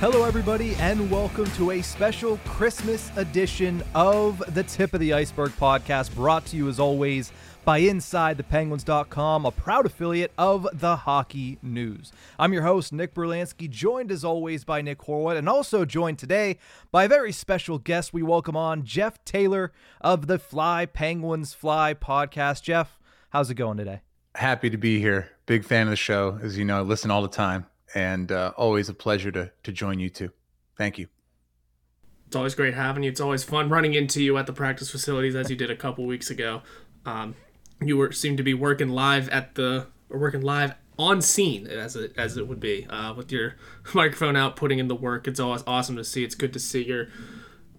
Hello, everybody, and welcome to a special Christmas edition of the Tip of the Ice-Burgh podcast, brought to you as always by InsideThePenguins.com, a proud affiliate of the Hockey News. I'm your host, Nick Brlansky, joined as always by Nick Horwat, and also joined today by a very special guest. We welcome on Jeff Taylor of the Fly Penguins Fly podcast. Jeff, how's it going today? Happy to be here. Big fan of the show. As you know, I listen all the time and uh, always a pleasure to to join you too. Thank you. It's always great having you. It's always fun running into you at the practice facilities as you did a couple weeks ago. Um, you were seemed to be working live at the or working live on scene as it as it would be uh, with your microphone out, putting in the work. It's always awesome to see. It's good to see you're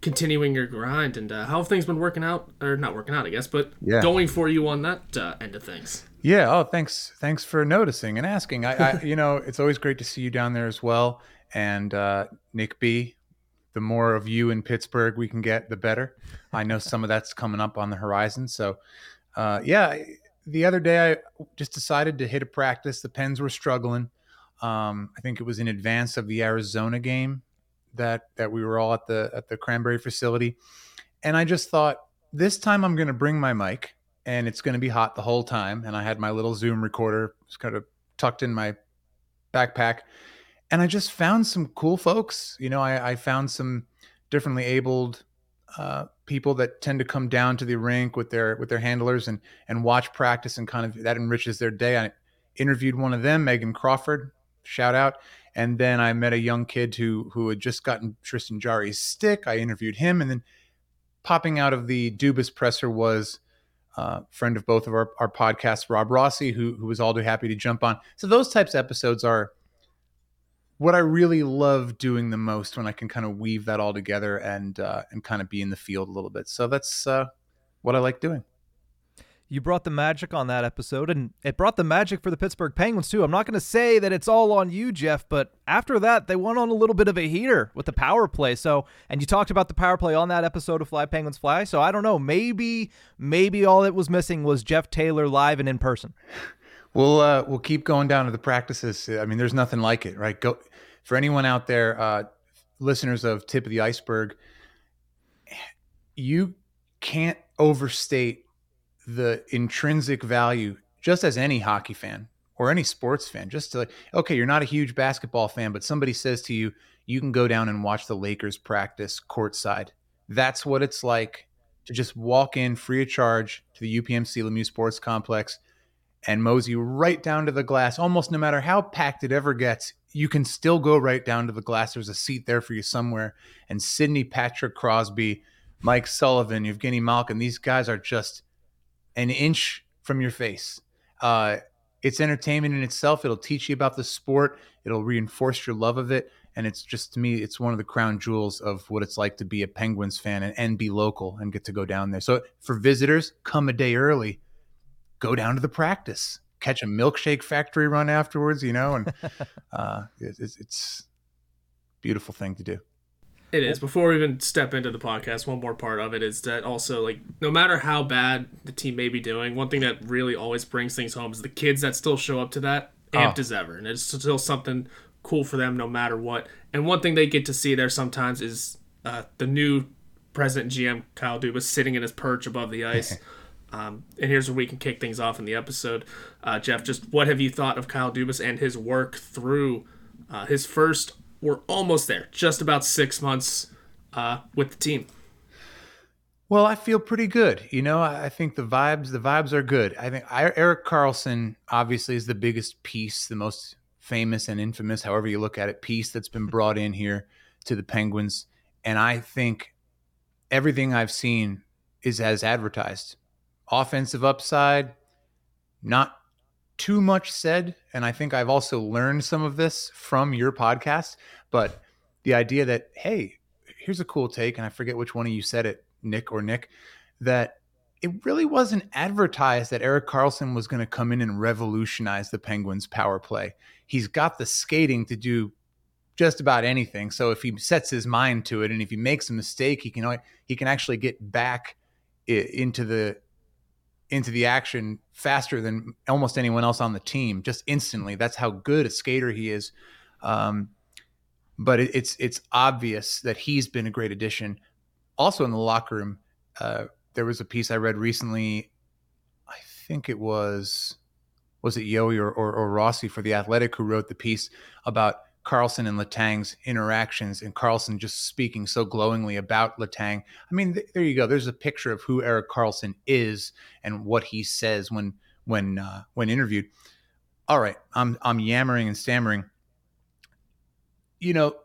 continuing your grind. And uh, how have things been working out, or not working out, I guess, but Yeah. going for you on that uh, end of things. Yeah. Oh, thanks. Thanks for noticing and asking. I, I you know, it's always great to see you down there as well. And uh, Nick B, the more of you in Pittsburgh we can get, the better. I know some of that's coming up on the horizon. So, uh, yeah, the other day I just decided to hit a practice. The Pens were struggling. Um, I think it was in advance of the Arizona game that that we were all at the at the Cranberry facility, and I just thought this time I'm going to bring my mic and it's going to be hot the whole time. And I had my little Zoom recorder just kind of tucked in my backpack. And I just found some cool folks. You know, I, I found some differently abled uh, people that tend to come down to the rink with their with their handlers and and watch practice and kind of that enriches their day. I interviewed one of them, Megan Crawford, shout out. And then I met a young kid who who had just gotten Tristan Jarry's stick. I interviewed him, and then popping out of the Dubas presser was uh, friend of both of our, our podcasts, Rob Rossi, who, who was all too happy to jump on. So those types of episodes are what I really love doing the most when I can kind of weave that all together and uh, and kind of be in the field a little bit. So that's uh, what I like doing. You brought the magic on that episode, and it brought the magic for the Pittsburgh Penguins, too. I'm not going to say that it's all on you, Jeff, but after that, they went on a little bit of a heater with the power play. So, and you talked about the power play on that episode of Fly Penguins Fly. So, I don't know. Maybe, maybe all it was missing was Jeff Taylor live and in person. We'll uh, we'll keep going down to the practices. I mean, there's nothing like it, right? Go for anyone out there, uh, listeners of Tip of the Ice-Burgh. You can't overstate the intrinsic value, just as any hockey fan or any sports fan. Just to like, okay, you're not a huge basketball fan, but somebody says to you, you can go down and watch the Lakers practice courtside. That's what it's like to just walk in free of charge to the UPMC Lemieux Sports Complex and mosey right down to the glass. Almost no matter how packed it ever gets, you can still go right down to the glass. There's a seat there for you somewhere. And Sidney Patrick Crosby, Mike Sullivan, Evgeny Malkin, these guys are just an inch from your face. Uh, it's entertainment in itself. It'll teach you about the sport. It'll reinforce your love of it. And it's just to me, it's one of the crown jewels of what it's like to be a Penguins fan and, and be local and get to go down there. So for visitors, come a day early go down to the practice, catch a milkshake factory run afterwards, you know, and uh, it's, it's a beautiful thing to do. It is. Before we even step into the podcast, one more part of it is that also like no matter how bad the team may be doing, one thing that really always brings things home is the kids that still show up to that amped Oh. as ever, and it's still something cool for them no matter what. And one thing they get to see there sometimes is uh, the new president GM Kyle Dubas sitting in his perch above the ice. Um, and here's where we can kick things off in the episode. Uh, Jeff, just what have you thought of Kyle Dubas and his work through uh, his first? We're almost there, just about six months uh, with the team. Well, I feel pretty good. You know, I think the vibes, the vibes are good. I think I, Erik Karlsson obviously is the biggest piece, the most famous and infamous, however you look at it, piece that's been brought in here to the Penguins. And I think everything I've seen is as advertised. Offensive upside, not too much said. And I think I've also learned some of this from your podcast. But the idea that, hey, here's a cool take, and I forget which one of you said it, Nick or Nick, that it really wasn't advertised that Erik Karlsson was going to come in and revolutionize the Penguins' power play. He's got the skating to do just about anything. So if he sets his mind to it, and if he makes a mistake, he can he can actually get back into the into the action faster than almost anyone else on the team, just instantly. That's how good a skater he is. Um, but it, it's it's obvious that he's been a great addition. Also in the locker room, uh, there was a piece I read recently. I think it was was it Yohe or, or, or Rossi for the Athletic who wrote the piece about Karlsson and Letang's interactions, and Karlsson just speaking so glowingly about Letang. I mean, th- there you go. There's a picture of who Erik Karlsson is and what he says when when uh, when interviewed. All right, I'm I'm yammering and stammering. You know,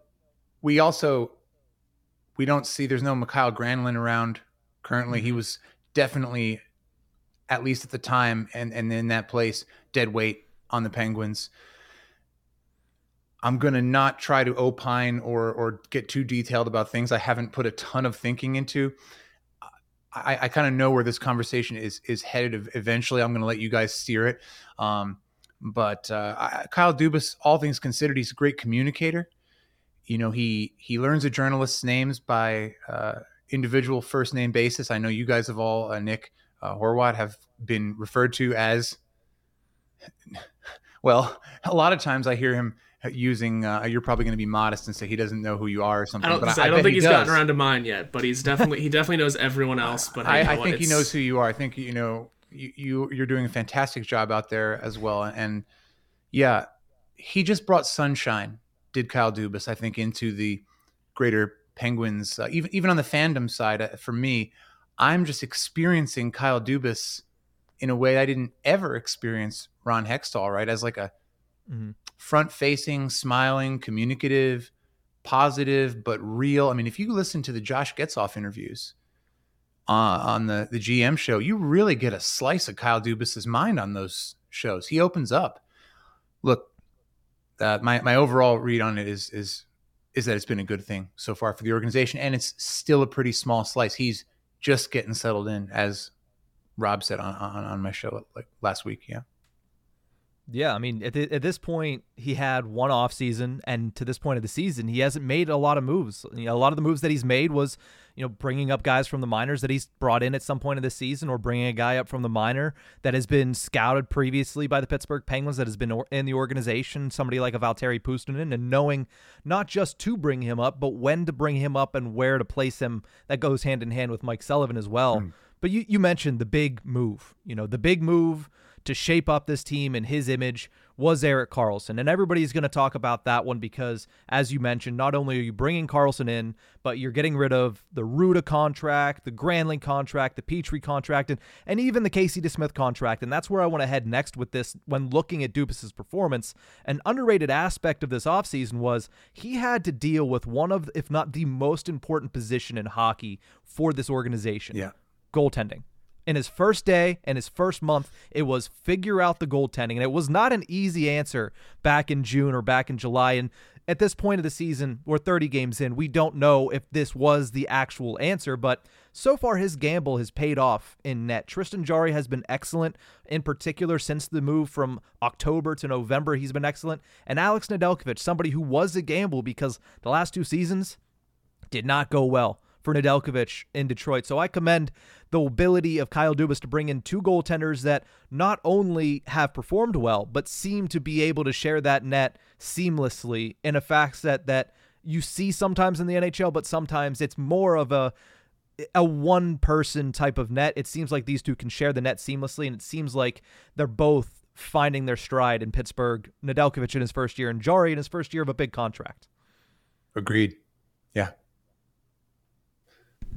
we also we don't see there's no Mikael Granlund around currently. He was definitely at least at the time and and in that place dead weight on the Penguins. I'm gonna not try to opine or or get too detailed about things I haven't put a ton of thinking into. I, I kind of know where this conversation is is headed. Eventually, I'm gonna let you guys steer it. Um, but uh, I, Kyle Dubas, all things considered, he's a great communicator. You know, he he learns a journalist's names by uh, individual first name basis. I know you guys have all, uh, Nick uh, Horwat, have been referred to as. Well, a lot of times I hear him using uh, you're probably going to be modest and say he doesn't know who you are or something. I don't, but I, I don't think he he's does. gotten around to mine yet, but he's definitely he definitely knows everyone else. But I, I, I think he knows who you are. I think you know you, you you're doing a fantastic job out there as well. And yeah, he just brought sunshine. Did Kyle Dubas? I think into the greater Penguins, uh, even even on the fandom side. Uh, for me, I'm just experiencing Kyle Dubas in a way I didn't ever experience Ron Hextall. Right as like a Mm-hmm. front facing, smiling, communicative, positive, but real. I mean, if you listen to the Josh Getzoff interviews uh, on the, the GM show, you really get a slice of Kyle Dubas's mind on those shows. He opens up. Look, uh, my, my overall read on it is, is, is that it's been a good thing so far for the organization, and it's still a pretty small slice. He's just getting settled in, as Rob said on, on, on my show like last week. Yeah. Yeah, I mean, at, the, at this point, he had one off season, and to this point of the season, he hasn't made a lot of moves. You know, a lot of the moves that he's made was, you know, bringing up guys from the minors that he's brought in at some point of the season, or bringing a guy up from the minor that has been scouted previously by the Pittsburgh Penguins that has been in the organization, somebody like a Valtteri Puustinen, and knowing not just to bring him up, but when to bring him up and where to place him. That goes hand in hand with Mike Sullivan as well. Mm. But you you mentioned the big move. You know, the big move to shape up this team in his image was Erik Karlsson. And everybody's going to talk about that one because, as you mentioned, not only are you bringing Karlsson in, but you're getting rid of the Rutta contract, the Granlund contract, the Petry contract, and, and even the Casey DeSmith contract. And that's where I want to head next with this when looking at Dubas's performance. An underrated aspect of this offseason was he had to deal with one of, if not the most important position in hockey for this organization. Yeah. Goaltending in his first day and his first month, it was figure out the goaltending. And it was not an easy answer back in June or back in July. And at this point of the season, we're 30 games in. We don't know if this was the actual answer, but so far his gamble has paid off in net. Tristan Jarry has been excellent, in particular since the move from October to November. He's been excellent. And Alex Nedeljkovic, somebody who was a gamble because the last two seasons did not go well for Nedeljkovic in Detroit. So I commend the ability of Kyle Dubas to bring in two goaltenders that not only have performed well, but seem to be able to share that net seamlessly in a fact set that you see sometimes in the NHL, but sometimes it's more of a a one person type of net. It seems like these two can share the net seamlessly, and it seems like they're both finding their stride in Pittsburgh. Nedeljkovic in his first year, and Jarry in his first year of a big contract. Agreed. Yeah,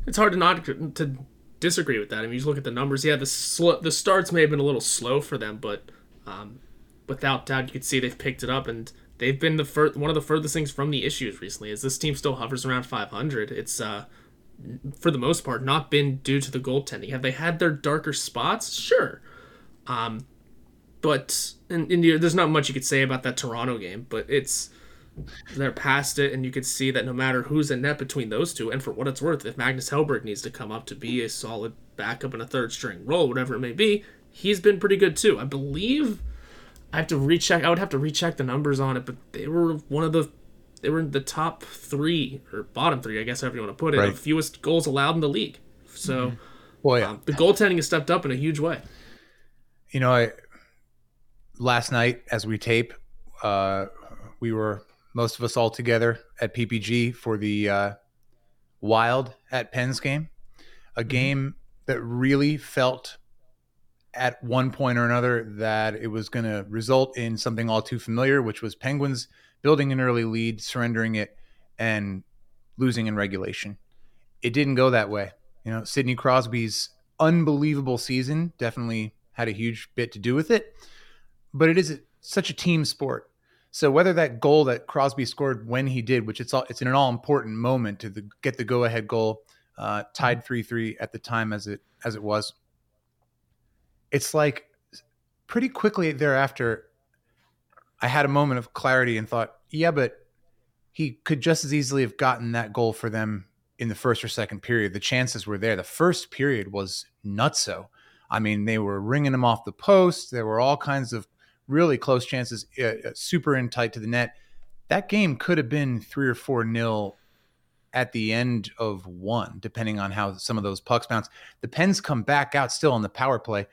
it's hard to not to disagree with that. I mean, you look at the numbers. Yeah, the sl- the starts may have been a little slow for them, but um, without doubt, you could see they've picked it up, and they've been the fir- one of the furthest things from the issues recently. As this team still hovers around 500, it's uh, for the most part not been due to the goaltending. Have they had their darker spots? Sure, um, but and, and there's not much you could say about that Toronto game, but it's they're past it, and you could see that no matter who's in net between those two, and for what it's worth, if Magnus Hellberg needs to come up to be a solid backup in a third string role, whatever it may be, he's been pretty good too. I believe I have to recheck. I would have to recheck the numbers on it, but they were one of the they were in the top three or bottom three, I guess, however you want to put it, right. of fewest goals allowed in the league. So, mm-hmm. boy, um, the goaltending has stepped up in a huge way. You know, I last night as we tape, uh, we were most of us all together at PPG for the uh, Wild at Pens game, a mm-hmm. game that really felt at one point or another that it was going to result in something all too familiar, which was Penguins building an early lead, surrendering it, and losing in regulation. It didn't go that way. You know, Sidney Crosby's unbelievable season definitely had a huge bit to do with it, but it is such a team sport. So whether that goal that Crosby scored when he did, which it's all it's an all important moment to the, get the go ahead goal, uh, tied three three at the time as it as it was. It's like pretty quickly thereafter, I had a moment of clarity and thought, yeah, but he could just as easily have gotten that goal for them in the first or second period. The chances were there. The first period was nutso. I mean, they were ringing him off the post. There were all kinds of really close chances, uh, uh, super in tight to the net. That game could have been three or four nil at the end of one, depending on how some of those pucks bounce. The Pens come back out still on the power play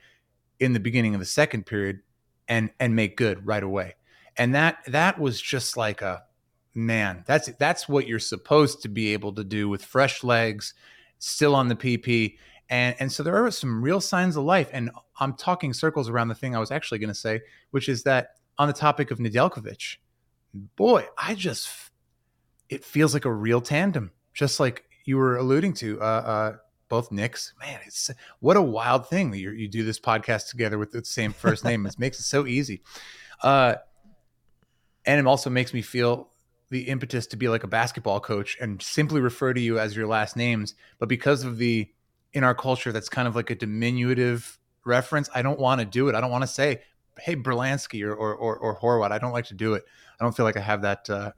in the beginning of the second period and and make good right away. And that that was just like a man. That's that's what you're supposed to be able to do with fresh legs, still on the PP. And and so there are some real signs of life. And I'm talking circles around the thing I was actually going to say, which is that on the topic of Nedeljkovic, boy, I just it feels like a real tandem, just like you were alluding to. Uh, uh, both Nicks, man, it's what a wild thing that you you do this podcast together with the same first name. it makes it so easy, uh, and it also makes me feel the impetus to be like a basketball coach and simply refer to you as your last names. But because of the in our culture, that's kind of like a diminutive reference. I don't want to do it. I don't want to say, "Hey, Brlansky" or or or, or Horwat. I don't like to do it. I don't feel like I have that. Uh,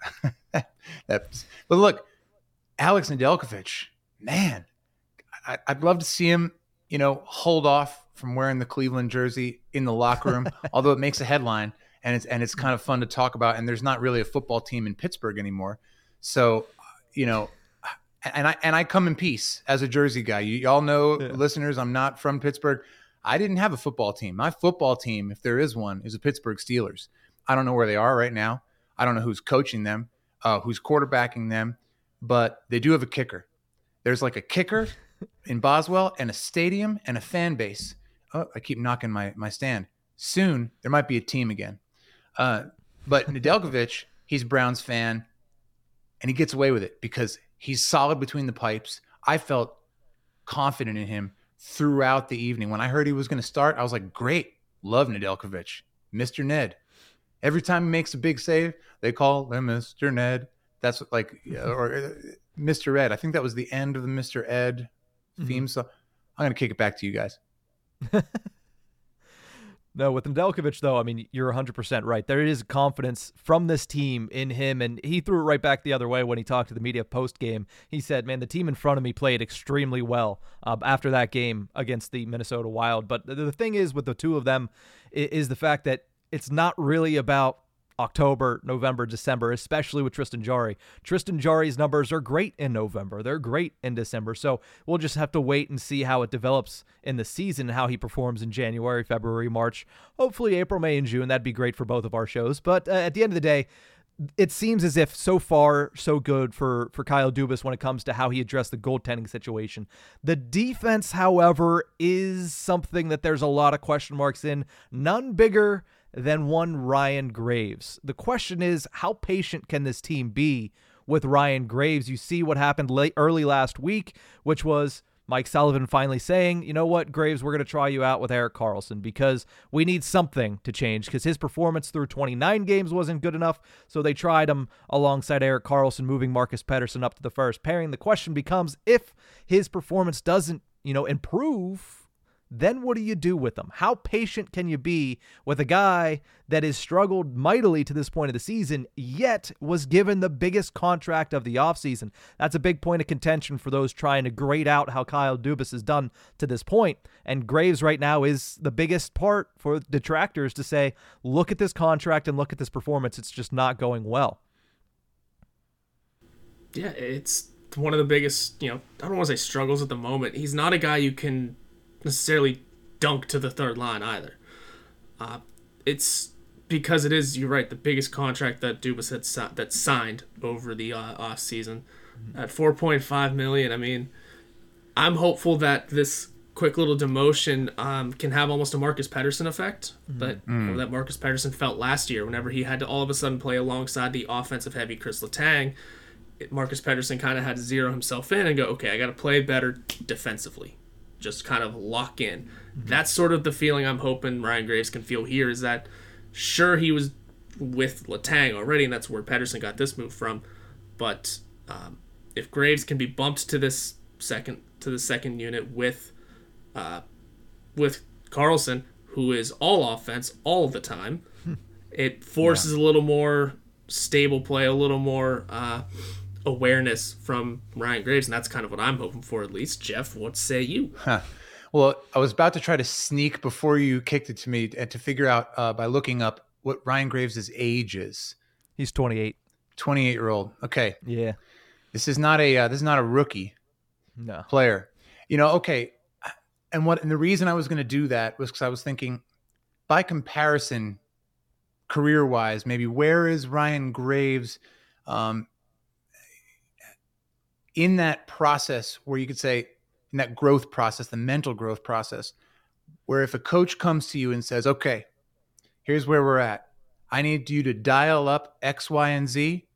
that. But look, Alex Nedeljkovic, man, I, I'd love to see him. You know, hold off from wearing the Cleveland jersey in the locker room, although it makes a headline and it's and it's kind of fun to talk about. And there's not really a football team in Pittsburgh anymore, so you know. And I and I come in peace as a Jersey guy. You all know, yeah. listeners, I'm not from Pittsburgh. I didn't have a football team. My football team, if there is one, is the Pittsburgh Steelers. I don't know where they are right now. I don't know who's coaching them, uh, who's quarterbacking them, but they do have a kicker. There's like a kicker in Boswell and a stadium and a fan base. Oh, I keep knocking my my stand. Soon there might be a team again. Uh, but Nedeljkovic, he's Browns fan, and he gets away with it because he's solid between the pipes. I felt confident in him throughout the evening. When I heard he was going to start, I was like, great, love Nedeljkovic, Mr. Ned. Every time he makes a big save, they call him Mr. Ned. That's like, or uh, Mr. Ed. I think that was the end of the Mr. Ed theme mm-hmm. song. I'm going to kick it back to you guys. No, with Nedeljkovic, though, I mean, you're 100% right. There is confidence from this team in him, and he threw it right back the other way when he talked to the media post game. He said, Man, the team in front of me played extremely well uh, after that game against the Minnesota Wild. But the thing is, with the two of them, is the fact that it's not really about October, November, December, especially with Tristan Jarry. Tristan Jarry's numbers are great in November. They're great in December. So we'll just have to wait and see how it develops in the season, and how he performs in January, February, March, hopefully April, May, and June. That'd be great for both of our shows. But uh, at the end of the day, it seems as if so far so good for for Kyle Dubas when it comes to how he addressed the goaltending situation. The defense, however, is something that there's a lot of question marks in. None bigger than one Ryan Graves. The question is, how patient can this team be with Ryan Graves? You see what happened late early last week, which was Mike Sullivan finally saying, you know what, Graves, we're going to try you out with Erik Karlsson because we need something to change because his performance through 29 games wasn't good enough. So they tried him alongside Erik Karlsson, moving Marcus Pettersson up to the first pairing. The question becomes if his performance doesn't, you know, improve then what do you do with them? How patient can you be with a guy that has struggled mightily to this point of the season, yet was given the biggest contract of the offseason? That's a big point of contention for those trying to grade out how Kyle Dubas has done to this point. And Graves right now is the biggest part for detractors to say, look at this contract and look at this performance. It's just not going well. Yeah, it's one of the biggest, you know, I don't want to say struggles at the moment. He's not a guy you can necessarily dunk to the third line either. Uh, it's because it is you're right the biggest contract that Dubas had si- that signed over the uh, off season at 4.5 million. I mean, I'm hopeful that this quick little demotion um, can have almost a Marcus Pettersson effect that that Marcus Pettersson felt last year whenever he had to all of a sudden play alongside the offensive heavy Chris Letang. it- Marcus Pettersson kind of had to zero himself in and go, okay, I got to play better defensively, just kind of lock in. That's sort of the feeling I'm hoping Ryan Graves can feel here. Is that sure he was with Letang already, and that's where Pettersson got this move from, but um, if Graves can be bumped to this second to the second unit with uh, with Karlsson, who is all offense all the time, it forces a little more stable play, a little more uh, awareness from Ryan Graves, and that's kind of what I'm hoping for at least. Jeff, what say you? Well, I was about to try to sneak before you kicked it to me and to figure out uh, by looking up what Ryan Graves' age is. He's 28. 28 year old. Okay, Yeah. this is not a uh, this is not a rookie No. player. You know, okay. And what and the reason I was going to do that was because I was thinking, by comparison, career wise, maybe where is Ryan Graves um, in that process where you could say in that growth process, the mental growth process, where if a coach comes to you and says, "Okay, here's where we're at. I need you to dial up X, Y, and Z,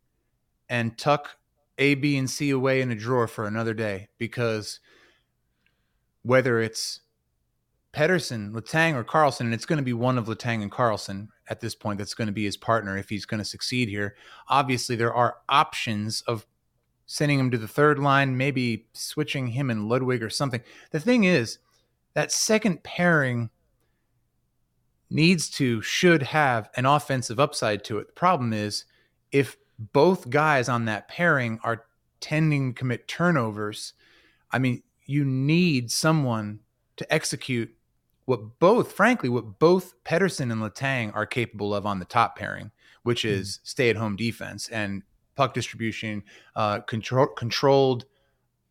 and tuck A, B, and C away in a drawer for another day because whether it's Pettersson, Letang, or Karlsson, and it's going to be one of Letang and Karlsson at this point that's going to be his partner if he's going to succeed here. Obviously, there are options of sending him to the third line, maybe switching him and Ludvig or something. The thing is, that second pairing needs to, should have an offensive upside to it. The problem is if both guys on that pairing are tending to commit turnovers, I mean, you need someone to execute what both, frankly, what both Pettersson and Letang are capable of on the top pairing, which hmm. is stay at home defense and puck distribution, uh, control, controlled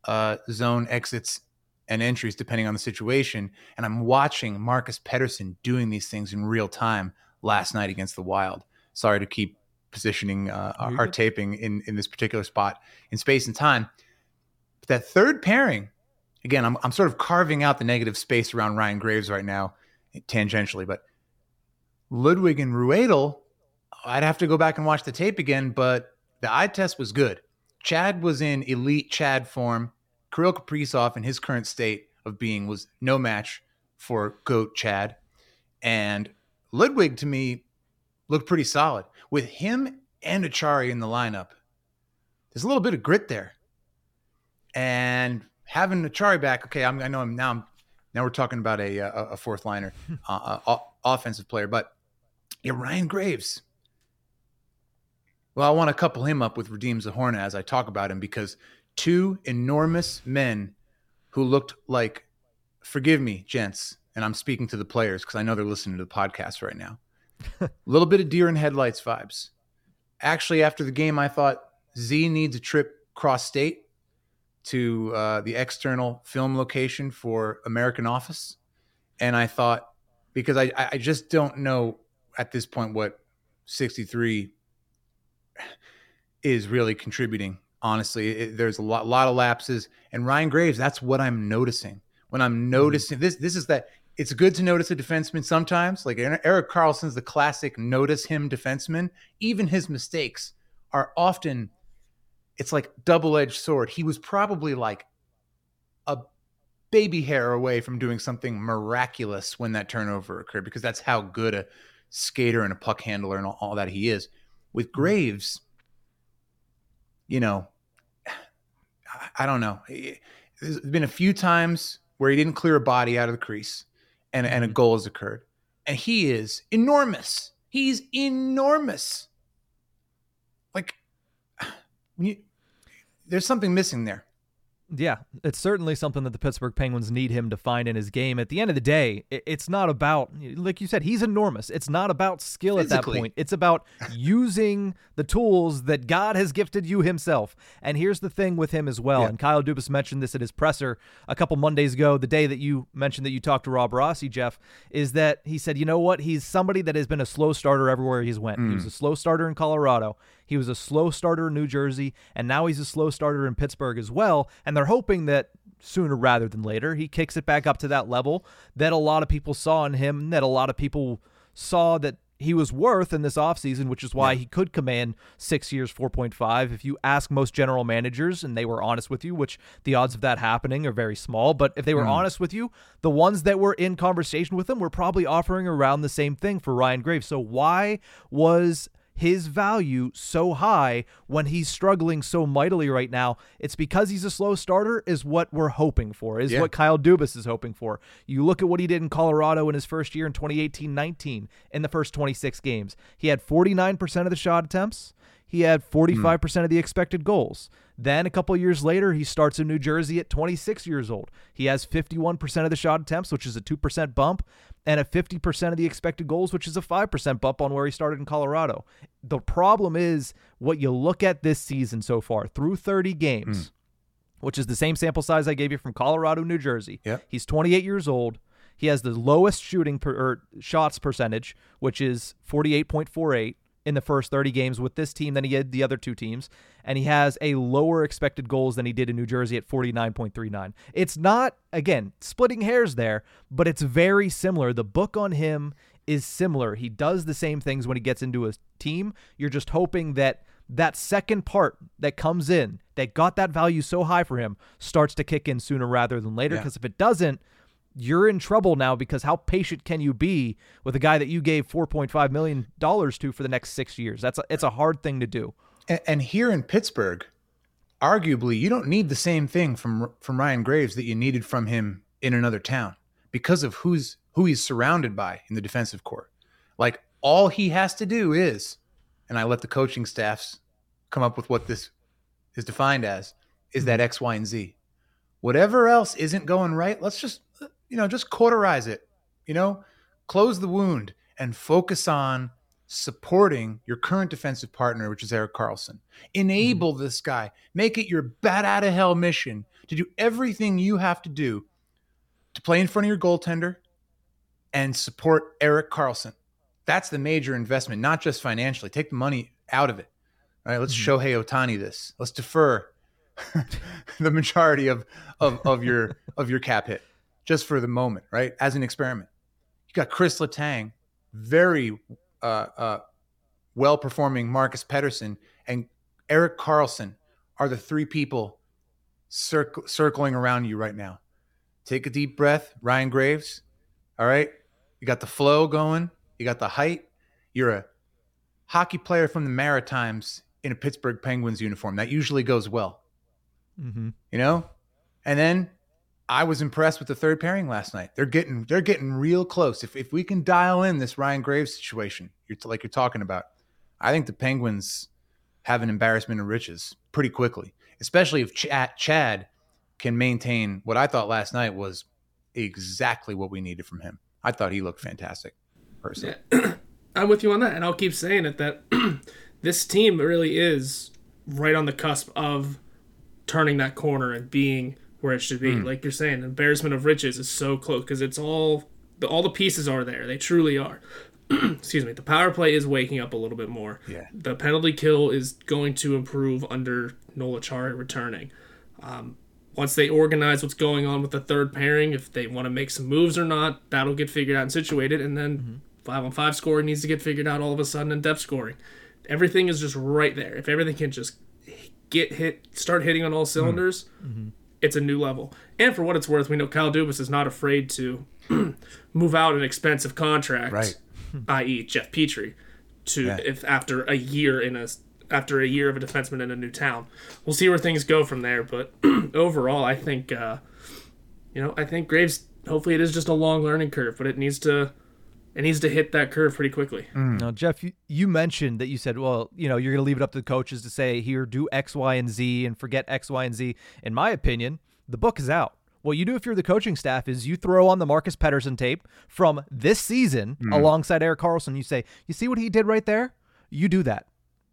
uh, zone exits and entries depending on the situation. And I'm watching Marcus Pettersson doing these things in real time last night against the Wild. Sorry to keep positioning uh, our, our taping in, in this particular spot in space and time. But that third pairing, again, I'm, I'm sort of carving out the negative space around Ryan Graves right now, tangentially, but Ludvig and Ruhwedel, I'd have to go back and watch the tape again, but the eye test was good. Chad was in elite Chad form. Kirill Kaprizov in his current state of being was no match for GOAT Chad. And Ludvig to me looked pretty solid. With him and Acciari in the lineup, there's a little bit of grit there. And having Acciari back, okay, I'm, I know I'm now. I'm, now we're talking about a a, a fourth liner, uh, uh, offensive player, but yeah, Ryan Graves. Well, I want to couple him up with Radim Zohorna as I talk about him because two enormous men who looked like, forgive me, gents, and I'm speaking to the players because I know they're listening to the podcast right now. A little bit of deer in headlights vibes. Actually, after the game, I thought Z needs a trip cross state to uh, the external film location for American Office, and I thought because I I just don't know at this point what 63 is really contributing. Honestly, it, there's a lot, lot of lapses, and Ryan Graves. That's what I'm noticing when I'm mm-hmm. noticing this. This is that it's good to notice a defenseman sometimes. Like Erik Karlsson's the classic notice him defenseman. Even his mistakes are often. It's like double edged sword. He was probably like a baby hair away from doing something miraculous when that turnover occurred because that's how good a skater and a puck handler and all, all that he is. With mm-hmm. Graves, you know, I, don't know. There's been a few times where he didn't clear a body out of the crease and, and a mm-hmm. goal has occurred. And he is enormous. He's enormous. Like, you, there's something missing there. Yeah, it's certainly something that the Pittsburgh Penguins need him to find in his game. At the end of the day, it's not about, like you said, he's enormous. It's not about skill Physically. at that point. It's about using the tools that God has gifted you himself. And here's the thing with him as well. Yeah. And Kyle Dubas mentioned this at his presser a couple Mondays ago, the day that you mentioned that you talked to Rob Rossi, Jeff, is that he said, you know what? He's somebody that has been a slow starter everywhere he's went. Mm. He was mm. a slow starter in Colorado. He was a slow starter in New Jersey, and now he's a slow starter in Pittsburgh as well. And they're hoping that sooner rather than later he kicks it back up to that level that a lot of people saw in him, that a lot of people saw that he was worth in this offseason, which is why yeah. he could command six years, 4.5. If you ask most general managers and they were honest with you, which the odds of that happening are very small, but if they were mm. honest with you, the ones that were in conversation with him were probably offering around the same thing for Ryan Graves. So why was his value so high when he's struggling so mightily right now. It's because he's a slow starter, is what we're hoping for, is yeah. what Kyle Dubas is hoping for. You look at what he did in Colorado in his first year in 2018 19 in the first 26 games. He had 49% of the shot attempts, he had 45% mm. of the expected goals. Then a couple years later, he starts in New Jersey at 26 years old. He has 51% of the shot attempts, which is a 2% bump, and a 50% of the expected goals, which is a 5% bump on where he started in Colorado. The problem is what you look at this season so far through 30 games, mm. which is the same sample size I gave you from Colorado, New Jersey. Yep. He's 28 years old. He has the lowest shooting per, shots percentage, which is 48.48 in the first 30 games with this team than he did the other two teams, and he has a lower expected goals than he did in New Jersey at 49.39. It's not, again, splitting hairs there, but it's very similar. The book on him is similar. He does the same things when he gets into a team. You're just hoping that that second part that comes in that got that value so high for him starts to kick in sooner rather than later. Because yeah. if it doesn't, you're in trouble now because how patient can you be with a guy that you gave 4.5 million dollars to for the next 6 years? That's a, it's a hard thing to do. And, and, here in Pittsburgh arguably you don't need the same thing from from Ryan Graves that you needed from him in another town because of who's who he's surrounded by in the defensive core like all he has to do is and I let the coaching staffs come up with what this is defined as is hmm. that X Y and Z. Whatever else isn't going right let's just you know, just cauterize it, you know, close the wound and focus on supporting your current defensive partner, which is Erik Karlsson. Enable mm-hmm. this guy, make it your bat out of hell mission to do everything you have to do to play in front of your goaltender and support Erik Karlsson. That's the major investment, not just financially. Take the money out of it. All right, let's mm-hmm. Shohei Ohtani this. Let's defer the majority of, of, of your of your cap hit just for the moment, right? As an experiment. You got Chris Letang, very uh, uh, well performing Marcus Pettersson, and Erik Karlsson are the three people circ- circling around you right now. Take a deep breath, Ryan Graves. All right. You got the flow going, you got the height. You're a hockey player from the Maritimes in a Pittsburgh Penguins uniform. That usually goes well. Mm-hmm. You know? And then I was impressed with the third pairing last night. They're getting they're getting real close. If if we can dial in this Ryan Graves situation, you're t- like you're talking about, I think the Penguins have an embarrassment of riches pretty quickly. Especially if Chad, Chad can maintain what I thought last night was exactly what we needed from him. I thought he looked fantastic. Personally, yeah. I'm with you on that, and I'll keep saying it that this team really is right on the cusp of turning that corner and being where it should be. Mm. Like you're saying, embarrassment of riches is so close because it's all the, all the pieces are there. They truly are. Excuse me. The power play is waking up a little bit more. Yeah. The penalty kill is going to improve under Noel Acciari returning. Um, once they organize what's going on with the third pairing, if they want to make some moves or not, that'll get figured out and situated. And then mm-hmm. five on five scoring needs to get figured out all of a sudden, and depth scoring. Everything is just right there. If everything can just get hit, start hitting on all cylinders, mm-hmm it's a new level. And for what it's worth, we know Kyle Dubas is not afraid to move out an expensive contract, right. i.e., Jeff Petry, to yeah. if after a year in a after a year of a defenseman in a new town. We'll see where things go from there. But overall, I think uh, you know I think Graves. Hopefully, it is just a long learning curve, but it needs to and needs to hit that curve pretty quickly. Mm. Now, Jeff, you, you mentioned that you said, well, you know, you're going to leave it up to the coaches to say, here, do X, Y, and Z and forget X, Y, and Z. In my opinion, the book is out. What you do if you're the coaching staff is you throw on the Marcus Pettersson tape from this season mm. alongside Erik Karlsson. You say, you see what he did right there? You do that.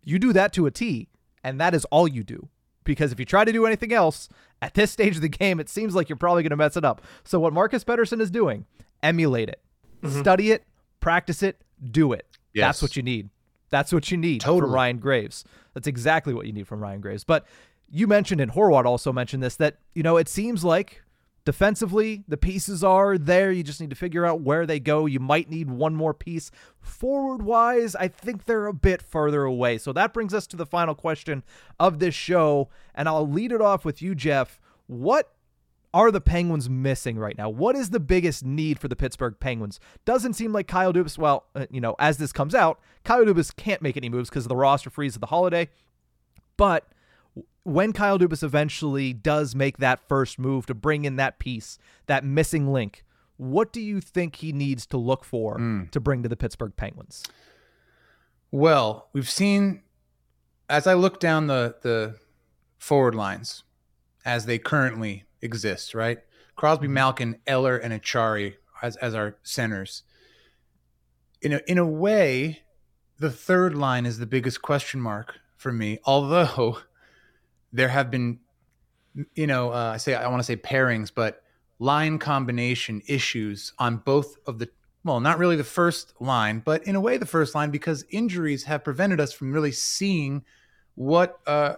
You do that to a T, and that is all you do. Because if you try to do anything else at this stage of the game, it seems like you're probably going to mess it up. So, what Marcus Pettersson is doing, emulate it, mm-hmm. study it, practice it, do it. Yes. That's what you need. That's what you need totally. from Ryan Graves. That's exactly what you need from Ryan Graves. But you mentioned, and Horwat also mentioned this, that, you know, it seems like defensively, the pieces are there. You just need to figure out where they go. You might need one more piece. Forward wise, I think they're a bit further away. So that brings us to the final question of this show. And I'll lead it off with you, Jeff. What are the Penguins missing right now? What is the biggest need for the Pittsburgh Penguins? Doesn't seem like Kyle Dubas. Well, uh, you know, as this comes out, Kyle Dubas can't make any moves because of the roster freeze of the holiday. But when Kyle Dubas eventually does make that first move to bring in that piece, that missing link, what do you think he needs to look for mm. to bring to the Pittsburgh Penguins? Well, we've seen as I look down the the forward lines as they currently exist, right? Crosby, mm-hmm. Malkin, Eller, and Acciari as as our centers. In a in a way, the third line is the biggest question mark for me. Although there have been, you know, uh, I say I want to say pairings, but line combination issues on both of the well, not really the first line, but in a way the first line because injuries have prevented us from really seeing what uh,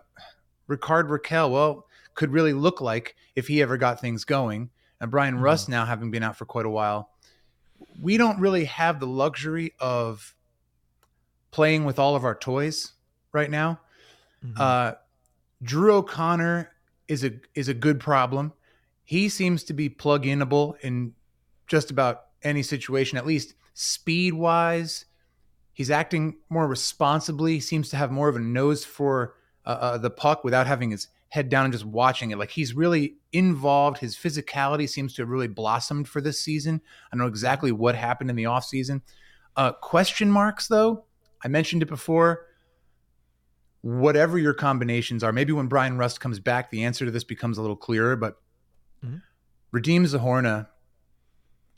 Rickard Rakell, well, could really look like if he ever got things going. And Bryan mm-hmm. Rust now having been out for quite a while, we don't really have the luxury of playing with all of our toys right now. Mm-hmm. Uh, Drew O'Connor is a is a good problem. He seems to be plug inable in just about any situation, at least speed wise. He's acting more responsibly. Seems to have more of a nose for uh, uh, the puck without having his head down and just watching it. Like he's really involved. His physicality seems to have really blossomed for this season. I don't know exactly what happened in the offseason. Uh, question marks, though. I mentioned it before. Whatever your combinations are, maybe when Bryan Rust comes back, the answer to this becomes a little clearer. But mm-hmm. Radim Zohorna,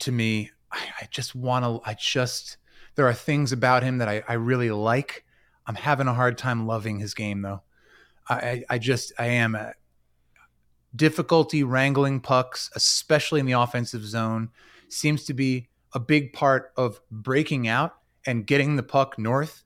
to me, I, I just want to. I just there are things about him that I, I really like. I'm having a hard time loving his game, though. I, I just I am a difficulty wrangling pucks, especially in the offensive zone, seems to be a big part of breaking out and getting the puck north.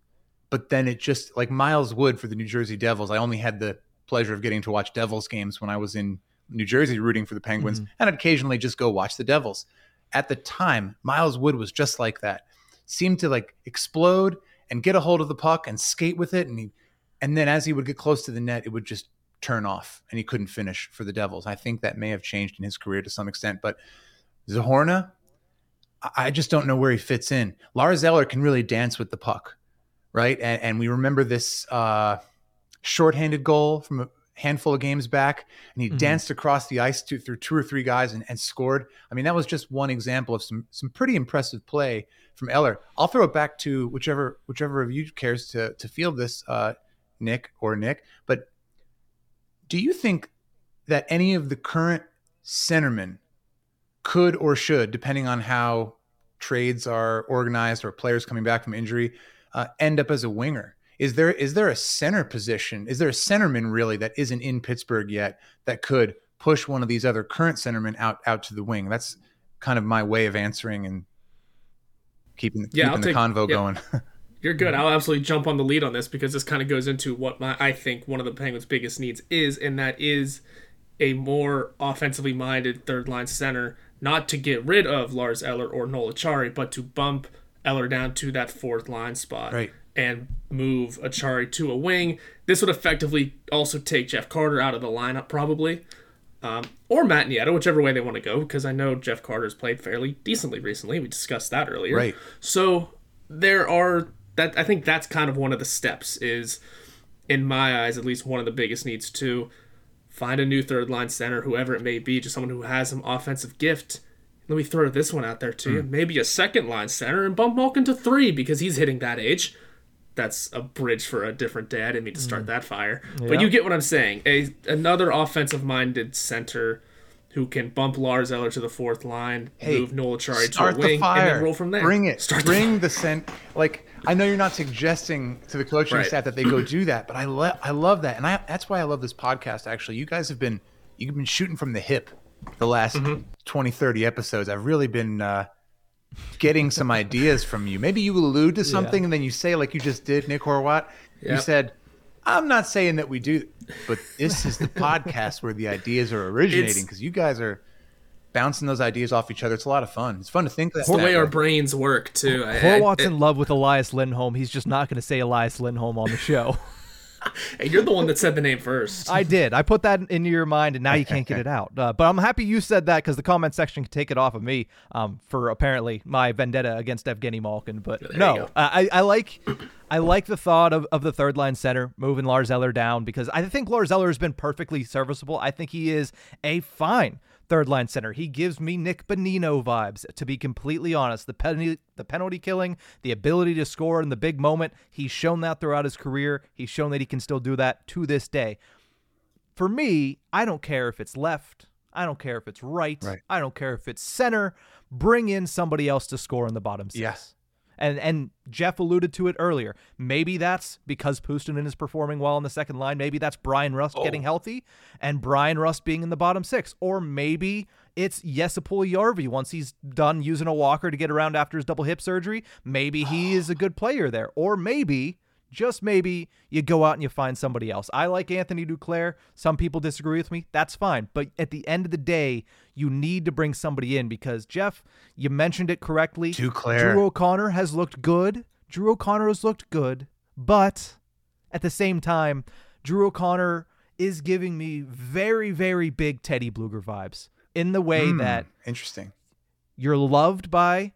But then it just like Miles Wood for the New Jersey Devils. I only had the pleasure of getting to watch Devils games when I was in New Jersey rooting for the Penguins, mm-hmm. and I'd occasionally just go watch the Devils. At the time, Miles Wood was just like that. Seemed to like explode and get a hold of the puck and skate with it, and he and then as he would get close to the net, it would just turn off and he couldn't finish for the Devils. I think that may have changed in his career to some extent, but Zohorna, I just don't know where he fits in. Lars Eller can really dance with the puck, right? And, and we remember this uh, shorthanded goal from a handful of games back, and he mm-hmm. danced across the ice to, through two or three guys and, and scored. I mean, that was just one example of some some pretty impressive play from Eller. I'll throw it back to whichever whichever of you cares to to field this. Uh, Nick or Nick, but do you think that any of the current centermen could or should, depending on how trades are organized or players coming back from injury, uh, end up as a winger? Is there is there a center position? Is there a centerman really that isn't in Pittsburgh yet that could push one of these other current centermen out out to the wing? That's kind of my way of answering and keeping, yeah, keeping the take, convo going. You're good. I'll absolutely jump on the lead on this because this kind of goes into what my I think one of the Penguins' biggest needs is, and that is a more offensively minded third line center, not to get rid of Lars Eller or Noel Acciari, but to bump Eller down to that fourth line spot. Right. And move Acciari to a wing. This would effectively also take Jeff Carter out of the lineup, probably. Um, or Matt Nieto, whichever way they want to go, because I know Jeff Carter's played fairly decently recently. We discussed that earlier. Right. So there are that I think that's kind of one of the steps is in my eyes at least one of the biggest needs to find a new third line center whoever it may be just someone who has some offensive gift let me throw this one out there to you. Hmm. Maybe a second line center and bump Malkin to three because he's hitting that age. That's a bridge for a different day. I didn't mean to start hmm. that fire, but you get what I'm saying. A another offensive minded center who can bump Lars Eller to the fourth line, Hey, move Noel Chari to a wing, the and then roll from there. Bring it. Start the Bring the scent. Like I know you're not suggesting to the coaching Right. staff that they go do that, but I love I love that, and I that's why I love this podcast. Actually, you guys have been you've been shooting from the hip the last Mm-hmm. 20, 30 episodes. I've really been uh, getting some ideas from you. Maybe you allude to something and then you say like you just did, Nick Horwat. You said. I'm not saying that we do, but this is the podcast where the ideas are originating because you guys are bouncing those ideas off each other. It's a lot of fun. It's fun to think that. the way that our brains work too. I- I- Horwat's in love with Elias Lindholm. He's just not going to say Elias Lindholm on the show. hey, you're the one that said the name first. I did. I put that into your mind, and now you can't get it out. Uh, but I'm happy you said that because the comment section can take it off of me um, for apparently my vendetta against Evgeny Malkin. But you no. I, I like I like the thought of, of the third line center moving Lars Eller down because I think Lars Eller has been perfectly serviceable. I think he is a fine third line center. He gives me Nick Bonino vibes, to be completely honest. The penalty the penalty killing, the ability to score in the big moment, he's shown that throughout his career. He's shown that he can still do that to this day. For me, I don't care if it's left. I don't care if it's right. Right. I don't care if it's center. Bring in somebody else to score in the bottom six. Yes. And and Jeff alluded to it earlier. Maybe that's because Puustinen is performing well in the second line. Maybe that's Bryan Rust oh. getting healthy and Bryan Rust being in the bottom six. Or maybe it's Jesse Puljujarvi once he's done using a walker to get around after his double hip surgery. Maybe he is a good player there. Or maybe, just maybe, you go out and you find somebody else. I like Anthony Duclair. Some people disagree with me. That's fine. But at the end of the day, you need to bring somebody in because Jeff, you mentioned it correctly. Duclair. Drew O'Connor has looked good. Drew O'Connor has looked good, but at the same time, Drew O'Connor is giving me very, very big Teddy Blueger vibes in the way Hmm, that interesting. you're loved by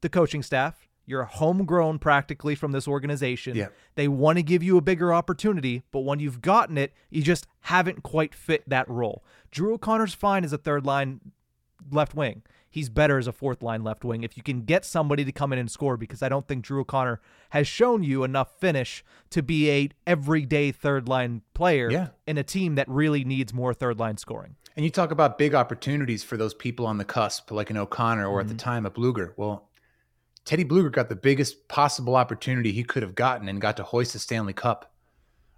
the coaching staff. You're homegrown practically from this organization. Yeah. They want to give you a bigger opportunity, but when you've gotten it, you just haven't quite fit that role. Drew O'Connor's fine as a third line left wing. He's better as a fourth line left wing if you can get somebody to come in and score because I don't think Drew O'Connor has shown you enough finish to be a everyday third line player Yeah. in a team that really needs more third line scoring. And you talk about big opportunities for those people on the cusp, like an O'Connor or at the mm-hmm. time a Blueger. Well, Teddy Blueger got the biggest possible opportunity he could have gotten and got to hoist the Stanley Cup,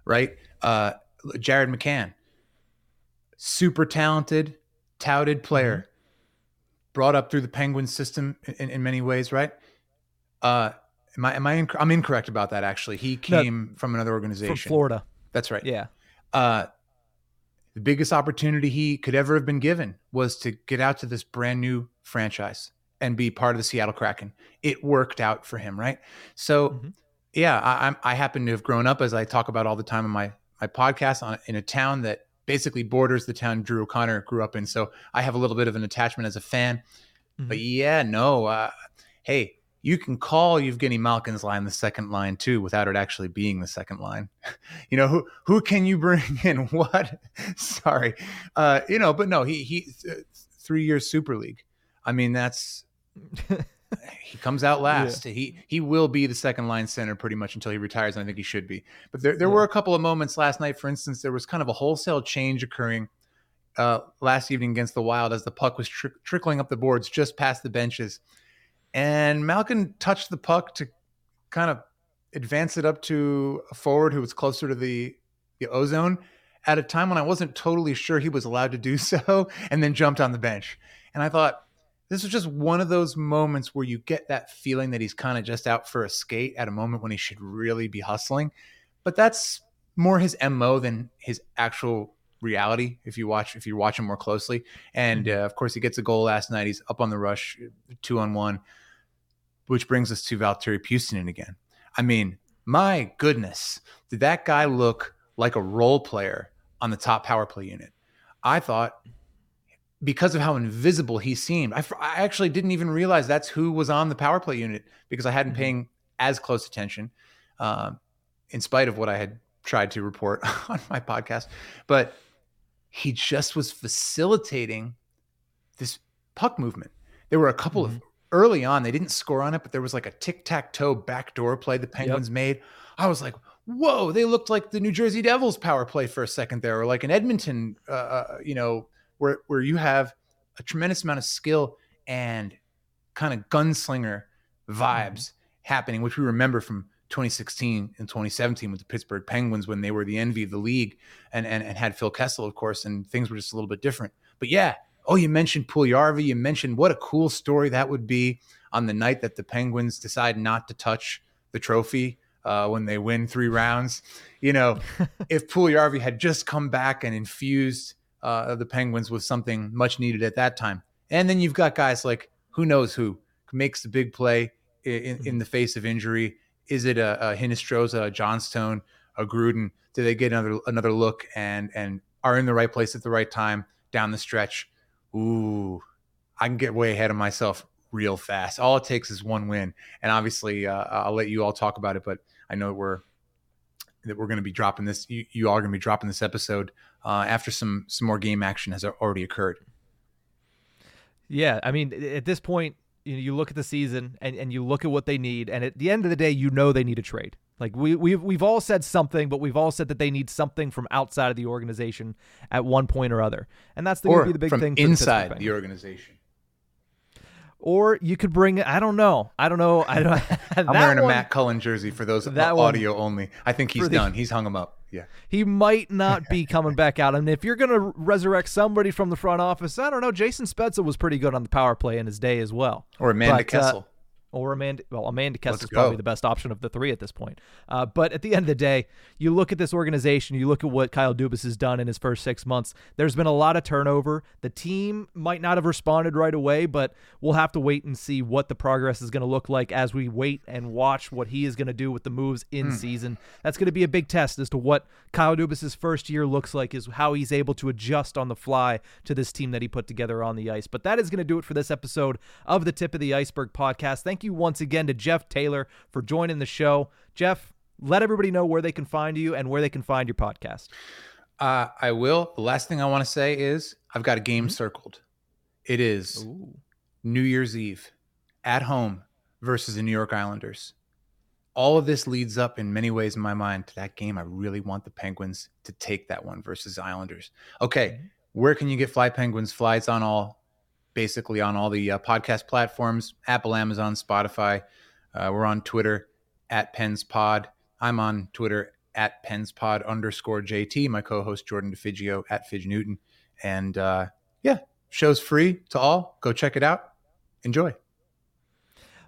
right? Uh, Jared McCann, super talented, touted player, brought up through the Penguin system in, in many ways, right? Uh, am I? Am I? Inc- I'm incorrect about that. Actually, he No, came from another organization. From Florida. That's right. Yeah. uh, the biggest opportunity he could ever have been given was to get out to this brand new franchise and be part of the Seattle Kraken. It worked out for him, right? So, Mhm. yeah, I, I'm, I happen to have grown up, as I talk about all the time in my my podcast, on in a town that basically borders the town Drew O'Connor grew up in. So I have a little bit of an attachment as a fan. But yeah, no, uh, hey, you can call Evgeny Malkin's line the second line too, without it actually being the second line. you know who who can you bring in? What? Sorry, uh, you know, but no, he he uh, three years Super League. I mean, that's he comes out last. He he will be the second line center pretty much until he retires, and I think he should be. But there there were a couple of moments last night. For instance, there was kind of a wholesale change occurring uh, last evening against the Wild as the puck was tri- trickling up the boards just past the benches, and Malkin touched the puck to kind of advance it up to a forward who was closer to the the ozone at a time when I wasn't totally sure he was allowed to do so, and then jumped on the bench. And I thought this was just one of those moments where you get that feeling that he's kind of just out for a skate at a moment when he should really be hustling. But that's more his mo than his actual reality if you watch if you watch him more closely. And uh, of course, he gets a goal last night. He's up on the rush, two on one, which brings us to Valtteri Puustinen again. I mean, my goodness, did that guy look like a role player on the top power play unit? I thought because of how invisible he seemed, I, I actually didn't even realize that's who was on the power play unit because I hadn't Mhm. paying as close attention, um, in spite of what I had tried to report on my podcast. But he just was facilitating this puck movement. there were a couple mm-hmm. of early on, they didn't score on it, but there was like a tic tac toe backdoor play the Penguins yep. made. I was like, whoa, they looked like the New Jersey Devils power play for a second there, or like an Edmonton, uh, uh, you know, where where you have a tremendous amount of skill and kind of gunslinger vibes mm-hmm. happening, which we remember from 2016 and 2017 with the Pittsburgh Penguins when they were the envy of the league and, and, and had Phil Kessel, of course, and things were just a little bit different. But yeah, oh, you mentioned Puljujarvi. You mentioned what a cool story that would be on the night that the Penguins decide not to touch the trophy uh, when they win three rounds. You know, if Puljujarvi had just come back and infused uh, the Penguins with something much needed at that time. And then you've got guys like who knows who makes the big play in, in the face of injury. Is it a, a Hinostroza, a Johnstone, a Gruden? Do they get another another look and and are in the right place at the right time down the stretch? Ooh, I can get way ahead of myself real fast. All it takes is one win, and obviously, uh, I'll let you all talk about it. But I know we're that we're going to be dropping this. You, you are going to be dropping this episode uh, after some some more game action has already occurred. Yeah, I mean, at this point, you, know, you look at the season and, and you look at what they need, and at the end of the day, you know they need a trade. Like we we've we've all said something, but we've all said that they need something from outside of the organization at one point or other, and that's going to be the big thing. from thing inside the, the organization. Or you could bring I don't know. I don't know. I don't. I'm wearing one, a Matt Cullen jersey for those that audio one, only. I think he's done. he's hung him up. Yeah. He might not be coming back out. And if you're going to resurrect somebody from the front office, I don't know. Jason Spezza was pretty good on the power play in his day as well. Or Amanda but, uh, Kessel. Uh, or Amanda. Well, Amanda Kessel is probably the best option of the three at this point. Uh, but at the end of the day, you look at this organization, you look at what Kyle Dubas has done in his first six months. There's been a lot of turnover. The team might not have responded right away, but we'll have to wait and see what the progress is going to look like as we wait and watch what he is going to do with the moves in mm. season. That's going to be a big test as to what Kyle Dubas's first year looks like, is how he's able to adjust on the fly to this team that he put together on the ice. But that is going to do it for this episode of the Tip of the Ice-Burgh podcast. Thank you once again to Jeff Taylor for joining the show. Jeff, let everybody know where they can find you and where they can find your podcast. Uh, I will. The last thing I want to say is I've got a game mm-hmm. circled. It is Ooh. New Year's Eve at home versus the New York Islanders. All of this leads up in many ways in my mind to that game. I really want the Penguins to take that one versus Islanders. Okay, mm-hmm. where can you get Fly Penguins flights on all basically on all the uh, podcast platforms Apple, Amazon, Spotify. Uh, we're on Twitter at Pens Pod. I'm on Twitter at PensPod underscore JT. My co host Jordan DeFigio at Fidge Newton. And uh, yeah, show's free to all. Go check it out. Enjoy.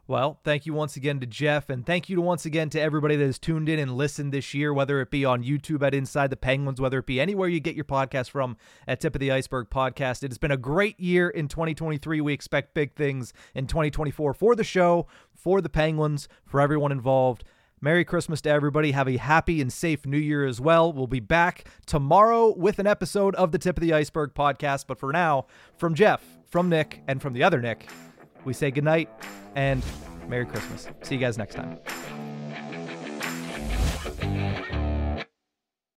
Well, thank you once again to Jeff, and thank you to once again to everybody that has tuned in and listened this year, whether it be on YouTube at Inside the Penguins, whether it be anywhere you get your podcast from at Tip of the Ice-Burgh Podcast. It has been a great year in 2023. We expect big things in 2024 for the show, for the Penguins, for everyone involved. Merry Christmas to everybody. Have a happy and safe new year as well. We'll be back tomorrow with an episode of the Tip of the Ice-Burgh podcast. But for now, from Jeff, from Nick, and from the other Nick, we say goodnight and Merry Christmas. See you guys next time.